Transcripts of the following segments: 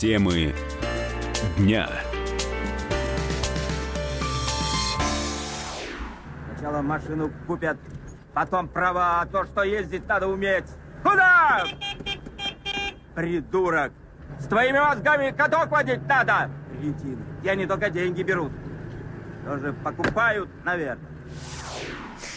Темы дня. Сначала машину купят, потом права, а то, что ездить надо уметь. Куда? Придурок! С твоими мозгами каток водить надо! Кретины. И они только деньги берут. Тоже покупают, наверное.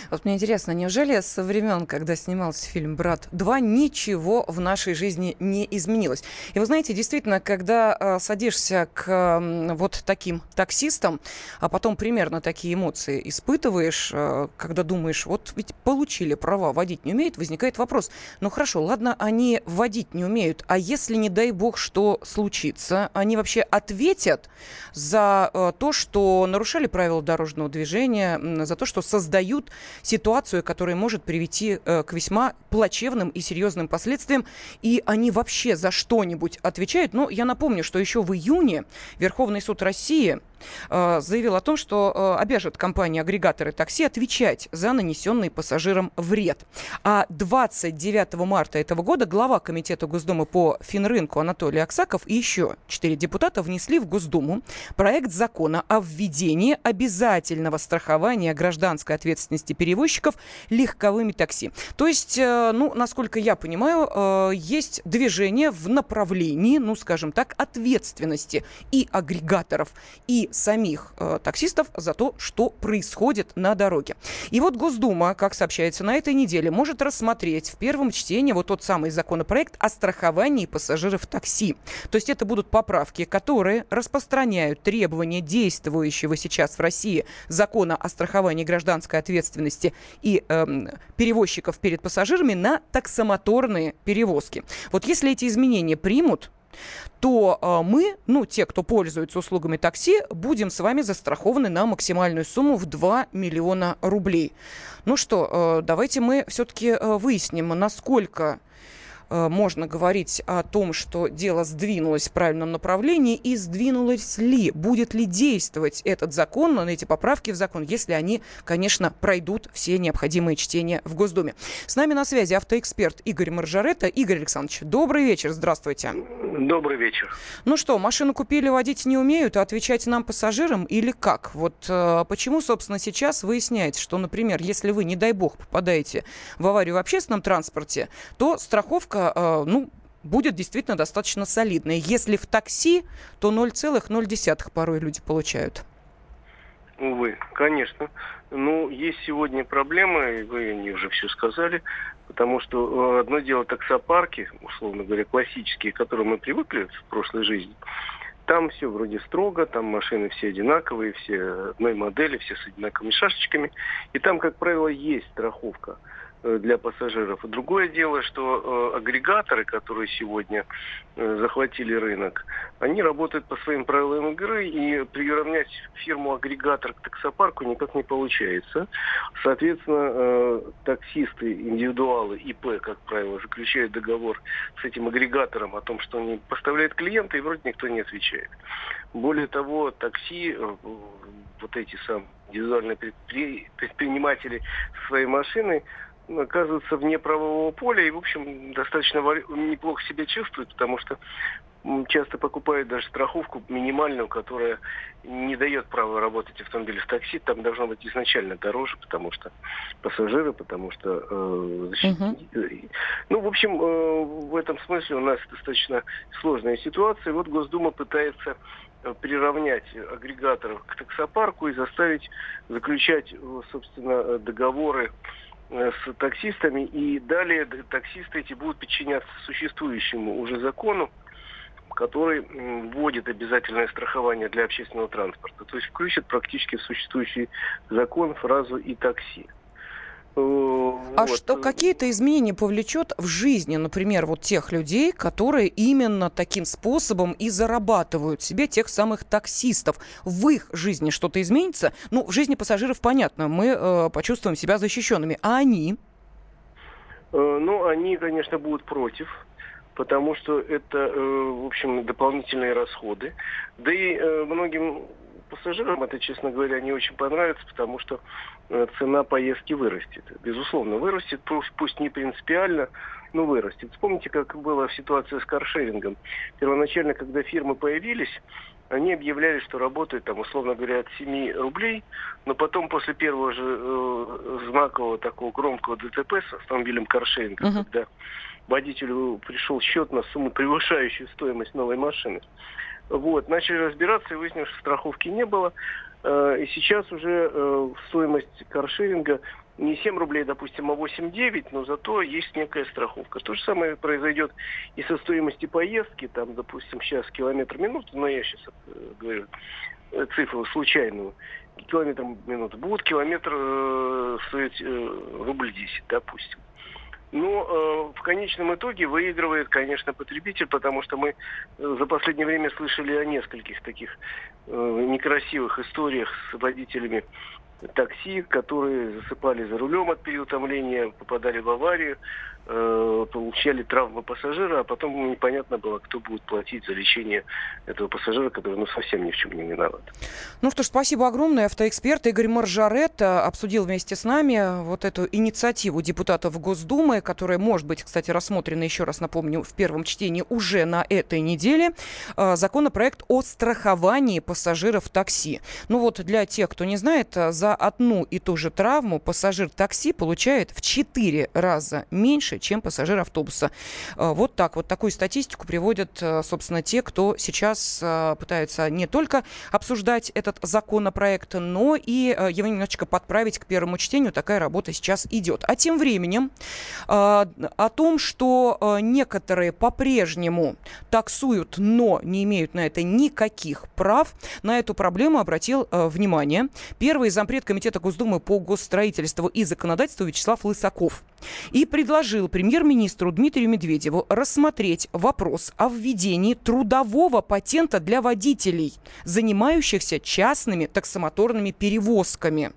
Вот мне интересно, неужели со времен, когда снимался фильм «Брат 2», ничего в нашей жизни не изменилось? И вы знаете, действительно, когда э, садишься к вот таким таксистам, а потом примерно такие эмоции испытываешь, э, когда думаешь, вот ведь получили права, водить не умеют, возникает вопрос, ну хорошо, ладно, они водить не умеют, а если, не дай бог, что случится, они вообще ответят за э, то, что нарушали правила дорожного движения, за то, что создают ситуацию, которая может привести э, к весьма плачевным и серьезным последствиям. И они вообще за что-нибудь отвечают. Но я напомню, что еще в июне Верховный суд России заявил о том, что э, обяжет компании-агрегаторы такси отвечать за нанесенный пассажирам вред. А 29 марта этого года глава Комитета Госдумы по финрынку Анатолий Аксаков и еще четыре депутата внесли в Госдуму проект закона о введении обязательного страхования гражданской ответственности перевозчиков легковыми такси. То есть, э, ну, насколько я понимаю, есть движение в направлении, ну, скажем так, ответственности и агрегаторов, и самих э, таксистов за то, что происходит на дороге. И вот Госдума, как сообщается на этой неделе, может рассмотреть в первом чтении вот тот самый законопроект о страховании пассажиров такси. То есть это будут поправки, которые распространяют требования действующего сейчас в России закона о страховании гражданской ответственности и э, перевозчиков перед пассажирами на таксомоторные перевозки. Вот если эти изменения примут, то э, мы, ну, те, кто пользуется услугами такси, будем с вами застрахованы на максимальную сумму в 2 миллиона рублей. Ну что, э, давайте мы все-таки э, выясним, насколько можно говорить о том, что дело сдвинулось в правильном направлении и сдвинулось ли, будет ли действовать этот закон, на эти поправки в закон, если они, конечно, пройдут все необходимые чтения в Госдуме. С нами на связи автоэксперт Игорь Маржарета. Игорь Александрович, добрый вечер, здравствуйте. Добрый вечер. Ну что, машину купили, водить не умеют, а отвечать нам, пассажирам, или как? Вот э, почему, собственно, сейчас выясняется, что, например, если вы, не дай бог, попадаете в аварию в общественном транспорте, то страховка ставка, э, ну, будет действительно достаточно солидная. Если в такси, то 0,0 порой люди получают. Увы, конечно. Ну, есть сегодня проблемы, вы они уже все сказали, потому что э, одно дело таксопарки, условно говоря, классические, к которым мы привыкли в прошлой жизни, там все вроде строго, там машины все одинаковые, все одной модели, все с одинаковыми шашечками, и там, как правило, есть страховка. Э, для пассажиров. Другое дело, что э, агрегаторы, которые сегодня э, захватили рынок, они работают по своим правилам игры, и приравнять фирму-агрегатор к таксопарку никак не получается. Соответственно, таксисты, индивидуалы, ИП, как правило, заключают договор с этим агрегатором о том, что они поставляют клиента, и вроде никто не отвечает. Более того, такси, вот эти самые индивидуальные предприниматели своей машиной оказываются вне правового поля и, в общем, достаточно неплохо себя чувствуют, потому что часто покупают даже страховку минимальную, которая не дает права работать автомобилю в такси. Там должно быть изначально дороже, потому что пассажиры, потому что... Э, защит... uh Ну, в общем, э, в этом смысле у нас достаточно сложная ситуация. Вот Госдума пытается э, приравнять агрегаторов к таксопарку и заставить заключать, э, собственно, договоры с таксистами, и далее таксисты эти будут подчиняться существующему уже закону, который вводит обязательное страхование для общественного транспорта. То есть включит практически в существующий закон фразу «и такси». А вот. что какие-то изменения повлечет в жизни, например, вот тех людей, которые именно таким способом и зарабатывают себе тех самых таксистов? В их жизни что-то изменится? Ну, в жизни пассажиров понятно, мы э, почувствуем себя защищенными, а они? Э, ну, они, конечно, будут против потому что это, э, в общем, дополнительные расходы. Да и э, многим пассажирам это, честно говоря, не очень понравится, потому что э, цена поездки вырастет. Безусловно, вырастет, пусть, пусть не принципиально, но вырастет. Вспомните, как была ситуация с каршерингом. Первоначально, когда фирмы появились, они объявляли, что работают, там, условно говоря, от 7 рублей, но потом после первого же э, знакового такого громкого ДТП с автомобилем каршеринга, uh-huh. когда водителю пришел счет на сумму, превышающую стоимость новой машины, вот, начали разбираться и выяснилось, что страховки не было. Э, и сейчас уже э, стоимость каршеринга не 7 рублей, допустим, а 8-9, но зато есть некая страховка. То же самое произойдет и со стоимостью поездки, там, допустим, сейчас километр минут, но я сейчас э, говорю цифру случайную, километр минут, будет километр стоить рубль 10, допустим. Но э, в конечном итоге выигрывает, конечно, потребитель, потому что мы э, за последнее время слышали о нескольких таких э, некрасивых историях с водителями такси, которые засыпали за рулем от переутомления, попадали в аварию, э, получали травмы пассажира, а потом непонятно было, кто будет платить за лечение этого пассажира, который ну, совсем ни в чем не виноват. Ну что ж, спасибо огромное. Автоэксперт Игорь Маржарет обсудил вместе с нами вот эту инициативу депутатов Госдумы, которая может быть, кстати, рассмотрена, еще раз напомню, в первом чтении уже на этой неделе. Э, законопроект о страховании пассажиров такси. Ну вот для тех, кто не знает, за за одну и ту же травму пассажир такси получает в 4 раза меньше, чем пассажир автобуса. Э, вот так. Вот такую статистику приводят, э, собственно, те, кто сейчас э, пытаются не только обсуждать этот законопроект, но и его немножечко подправить к первому чтению. Такая работа сейчас идет. А тем временем о том, что некоторые по-прежнему таксуют, но не имеют на это никаких прав, на эту проблему обратил внимание первый зампред зампред Комитета Госдумы по госстроительству и законодательству Вячеслав Лысаков и предложил премьер-министру Дмитрию Медведеву рассмотреть вопрос о введении трудового патента для водителей, занимающихся частными таксомоторными перевозками.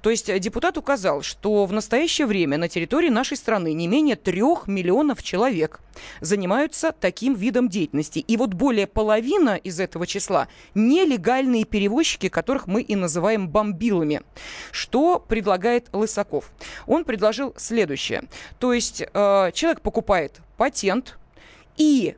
То есть э, депутат указал, что в настоящее время на территории нашей страны не менее трех миллионов человек занимаются таким видом деятельности. И вот более половина из этого числа нелегальные перевозчики, которых мы и называем бомбилами. Что предлагает Лысаков? Он предложил следующее. То есть э, человек покупает патент и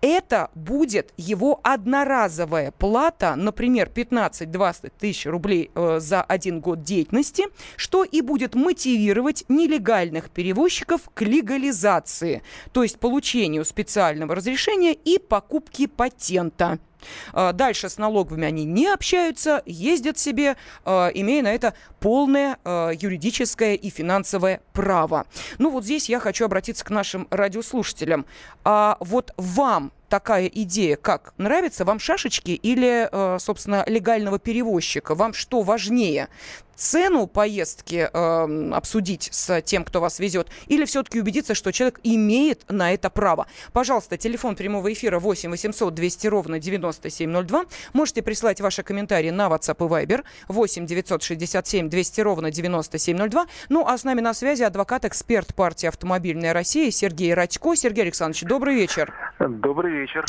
это будет его одноразовая плата, например, 15-20 тысяч рублей э, за один год деятельности, что и будет мотивировать нелегальных перевозчиков к легализации, то есть получению специального разрешения и покупки патента. А, дальше с налоговыми они не общаются, ездят себе, а, имея на это полное а, юридическое и финансовое право. Ну вот здесь я хочу обратиться к нашим радиослушателям. А вот вам такая идея, как нравится вам шашечки или, собственно, легального перевозчика? Вам что важнее? цену поездки э, обсудить с тем, кто вас везет, или все-таки убедиться, что человек имеет на это право. Пожалуйста, телефон прямого эфира 8 800 200 ровно 9702. Можете прислать ваши комментарии на WhatsApp и Viber 8 967 200 ровно 9702. Ну, а с нами на связи адвокат-эксперт партии «Автомобильная Россия» Сергей Радько. Сергей Александрович, добрый вечер. Добрый вечер.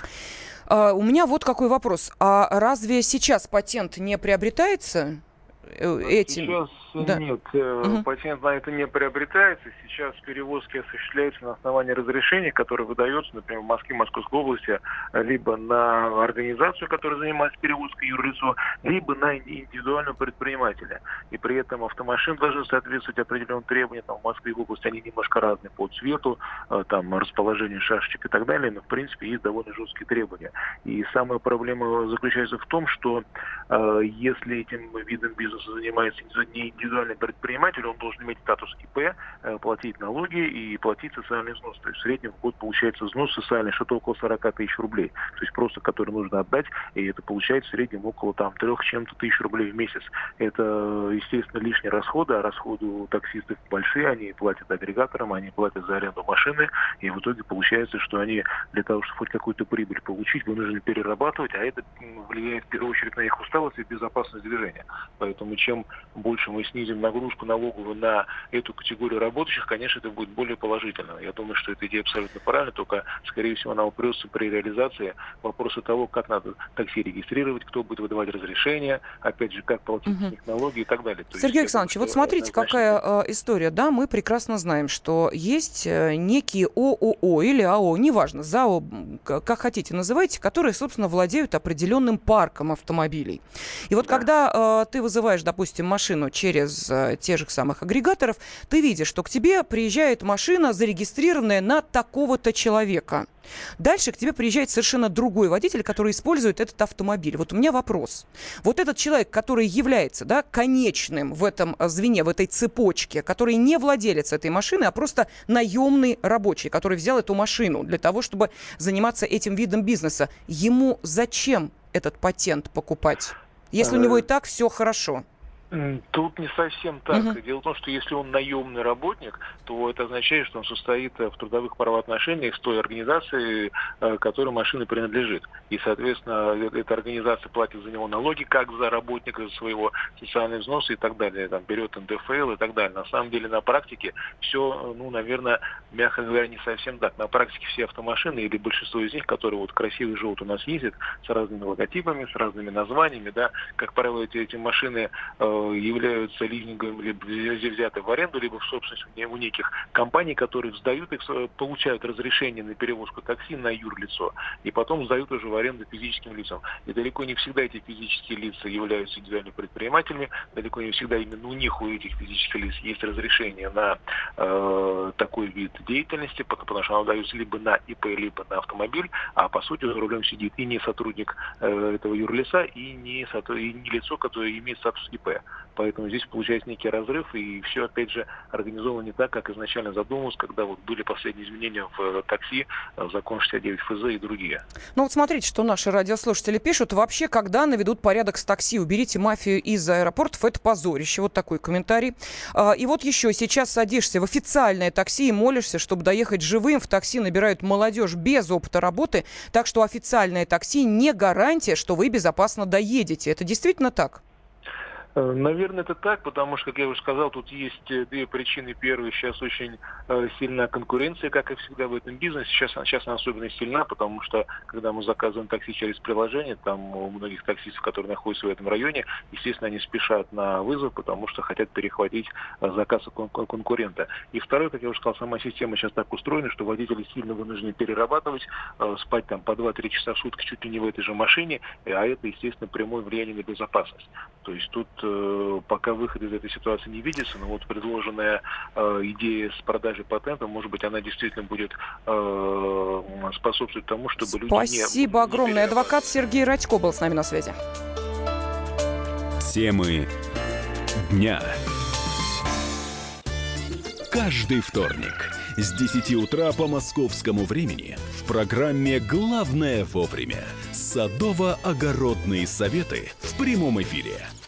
Uh, у меня вот какой вопрос. А разве сейчас патент не приобретается? Э, этим? Сейчас да. нет, угу. патент на это не приобретается. Сейчас перевозки осуществляются на основании разрешения, которое выдается, например, в Москве, Московской области, либо на организацию, которая занимается перевозкой юрлицо, либо на индивидуального предпринимателя. И при этом автомашин должны соответствовать определенным требованиям. Там, в Москве и в области они немножко разные по цвету, э, там, расположению шашечек и так далее, но в принципе есть довольно жесткие требования. И самая проблема заключается в том, что э, если этим видом бизнеса занимается не индивидуальный предприниматель, он должен иметь статус ИП, э, платить налоги и платить социальный взнос. То есть в среднем в год получается взнос социальный что-то около 40 тысяч рублей. То есть просто который нужно отдать, и это получается в среднем около там трех чем-то тысяч рублей в месяц. Это, естественно, лишние расходы, а расходы у таксистов большие, они платят агрегаторам, они платят за аренду машины, и в итоге получается, что они для того, чтобы хоть какую-то прибыль получить, вынуждены перерабатывать, а это влияет в первую очередь на их усталость и безопасность движения. Поэтому чем больше мы снизим нагрузку налоговую на эту категорию работающих, конечно, это будет более положительно. Я думаю, что эта идея абсолютно правильная, только, скорее всего, она упрется при реализации вопроса того, как надо такси регистрировать, кто будет выдавать разрешение, опять же, как платить угу. технологии и так далее. То Сергей есть, Александрович, вот смотрите, какая э, история. Да, мы прекрасно знаем, что есть э, некие ООО или АО, неважно, ЗАО, как хотите называйте, которые, собственно, владеют определенным парком автомобилей. И вот да. когда э, ты вызываешь, допустим, машину через э, те же самых агрегаторов, ты видишь, что к тебе приезжает машина, зарегистрированная на такого-то человека. Дальше к тебе приезжает совершенно другой водитель, который использует этот автомобиль. Вот у меня вопрос. Вот этот человек, который является да, конечным в этом звене, в этой цепочке, который не владелец этой машины, а просто наемный рабочий, который взял эту машину для того, чтобы заниматься этим видом бизнеса, ему зачем этот патент покупать? Если у него и так все хорошо. Тут не совсем так. Угу. Дело в том, что если он наемный работник, то это означает, что он состоит в трудовых правоотношениях с той организацией, э, которой машина принадлежит. И, соответственно, э, эта организация платит за него налоги, как за работника, за своего социальные взносы и так далее. Там берет НДФЛ и так далее. На самом деле, на практике все, ну, наверное, мягко говоря, не совсем так. На практике все автомашины или большинство из них, которые вот красивые живут у нас ездят, с разными логотипами, с разными названиями, да, как правило, эти, эти машины э, являются лизинговыми, либо взяты в аренду, либо в собственность у неких компаний, которые сдают их, получают разрешение на перевозку такси на юрлицо, и потом сдают уже в аренду физическим лицам. И далеко не всегда эти физические лица являются индивидуальными предпринимателями, далеко не всегда именно у них, у этих физических лиц есть разрешение на э, такой вид деятельности, потому что оно дается либо на ИП, либо на автомобиль, а по сути за рулем сидит и не сотрудник э, этого юрлица, и не, и не лицо, которое имеет статус ИП. Поэтому здесь получается некий разрыв, и все, опять же, организовано не так, как изначально задумывалось, когда вот были последние изменения в э, такси, э, закон 69 ФЗ и другие. Ну вот смотрите, что наши радиослушатели пишут. Вообще, когда наведут порядок с такси, уберите мафию из аэропортов, это позорище. Вот такой комментарий. А, и вот еще, сейчас садишься в официальное такси и молишься, чтобы доехать живым. В такси набирают молодежь без опыта работы, так что официальное такси не гарантия, что вы безопасно доедете. Это действительно так? Э, наверное, это так, потому что, как я уже сказал, тут есть э, две причины. Первая, сейчас очень э, сильная конкуренция, как и всегда в этом бизнесе. Сейчас, сейчас она особенно сильна, потому что, когда мы заказываем такси через приложение, там у многих таксистов, которые находятся в этом районе, естественно, они спешат на вызов, потому что хотят перехватить заказ конкурента. И второе, как я уже сказал, сама система сейчас так устроена, что водители сильно вынуждены перерабатывать, спать там по 2-3 часа в сутки чуть ли не в этой же машине, а это, естественно, прямое влияние на безопасность. То есть тут э, пока выход из этой ситуации не видится, но вот предложенная э, идея с продажей патента, может быть, она действительно будет э, способствовать тому, чтобы люди не... Спасибо огромное. Адвокат Сергей Радько был с нами на связи. Темы дня. Каждый вторник с 10 утра по московскому времени в программе «Главное вовремя» садово-огородные советы в прямом эфире.